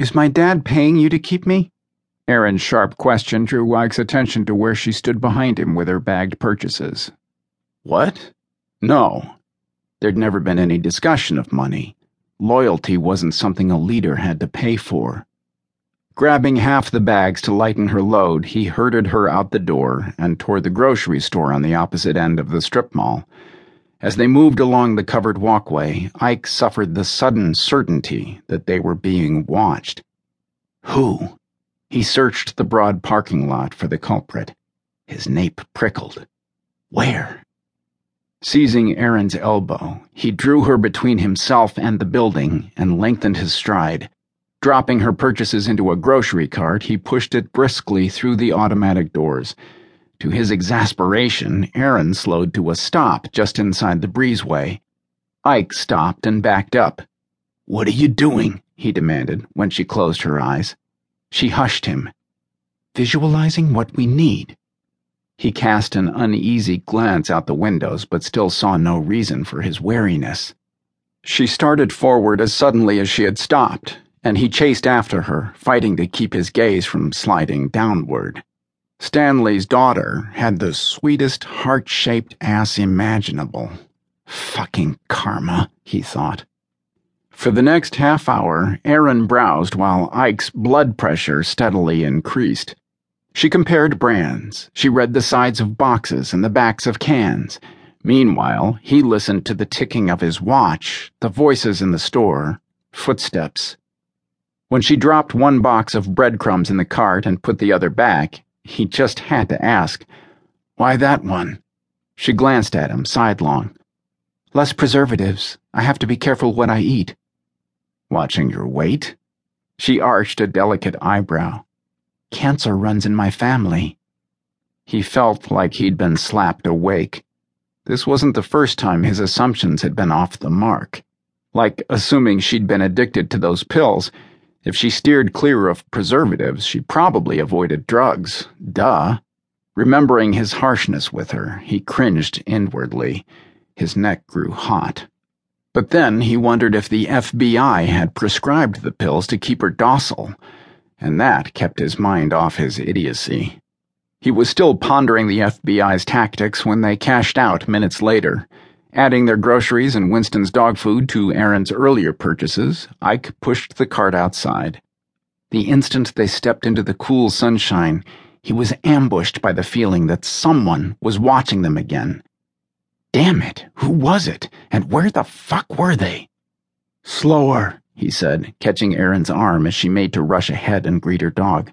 Is my dad paying you to keep me? Eryn's sharp question drew Ike's attention to where she stood behind him with her bagged purchases. What? No. There'd never been any discussion of money. Loyalty wasn't something a leader had to pay for. Grabbing half the bags to lighten her load, he herded her out the door and toward the grocery store on the opposite end of the strip mall. As they moved along the covered walkway, Ike suffered the sudden certainty that they were being watched. Who? He searched the broad parking lot for the culprit. His nape prickled. Where? Seizing Eryn's elbow, he drew her between himself and the building and lengthened his stride. Dropping her purchases into a grocery cart, he pushed it briskly through the automatic doors. To his exasperation, Eryn slowed to a stop just inside the breezeway. Ike stopped and backed up. What are you doing? he demanded when she closed her eyes. She hushed him. Visualizing what we need. He cast an uneasy glance out the windows, but still saw no reason for his wariness. She started forward as suddenly as she had stopped and he chased after her, fighting to keep his gaze from sliding downward. Stanley's daughter had the sweetest heart shaped ass imaginable. Fucking karma, he thought. For the next half hour, Eryn browsed while Ike's blood pressure steadily increased. She compared brands. She read the sides of boxes and the backs of cans. Meanwhile, he listened to the ticking of his watch, the voices in the store, footsteps. When she dropped one box of breadcrumbs in the cart and put the other back, he just had to ask, Why that one? She glanced at him sidelong. Less preservatives. I have to be careful what I eat. Watching your weight? She arched a delicate eyebrow. Cancer runs in my family. He felt like he'd been slapped awake. This wasn't the first time his assumptions had been off the mark. Like assuming she'd been addicted to those pills if she steered clear of preservatives, she probably avoided drugs. Duh. Remembering his harshness with her, he cringed inwardly. His neck grew hot. But then he wondered if the FBI had prescribed the pills to keep her docile, and that kept his mind off his idiocy. He was still pondering the FBI's tactics when they cashed out minutes later. Adding their groceries and Winston's dog food to Eryn's earlier purchases, Ike pushed the cart outside. The instant they stepped into the cool sunshine, he was ambushed by the feeling that someone was watching them again. Damn it, who was it, and where the fuck were they? Slower, he said, catching Eryn's arm as she made to rush ahead and greet her dog.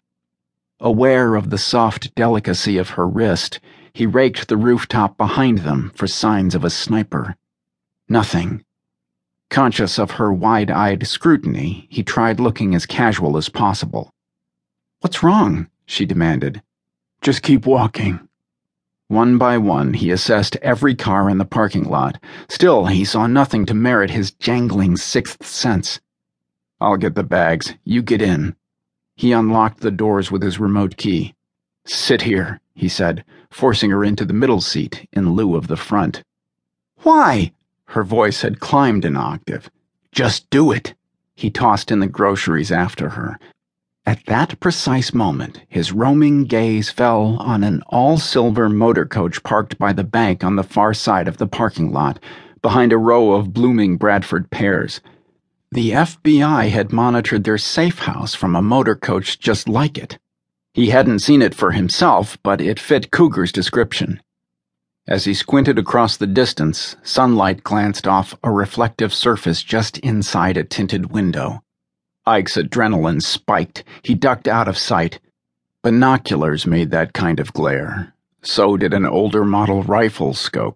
Aware of the soft delicacy of her wrist, he raked the rooftop behind them for signs of a sniper. Nothing. Conscious of her wide eyed scrutiny, he tried looking as casual as possible. What's wrong? she demanded. Just keep walking. One by one, he assessed every car in the parking lot. Still, he saw nothing to merit his jangling sixth sense. I'll get the bags. You get in. He unlocked the doors with his remote key. Sit here, he said, forcing her into the middle seat in lieu of the front. Why? Her voice had climbed an octave. Just do it. He tossed in the groceries after her. At that precise moment, his roaming gaze fell on an all silver motor coach parked by the bank on the far side of the parking lot, behind a row of blooming Bradford pears. The FBI had monitored their safe house from a motor coach just like it. He hadn't seen it for himself, but it fit Cougar's description. As he squinted across the distance, sunlight glanced off a reflective surface just inside a tinted window. Ike's adrenaline spiked. He ducked out of sight. Binoculars made that kind of glare. So did an older model rifle scope.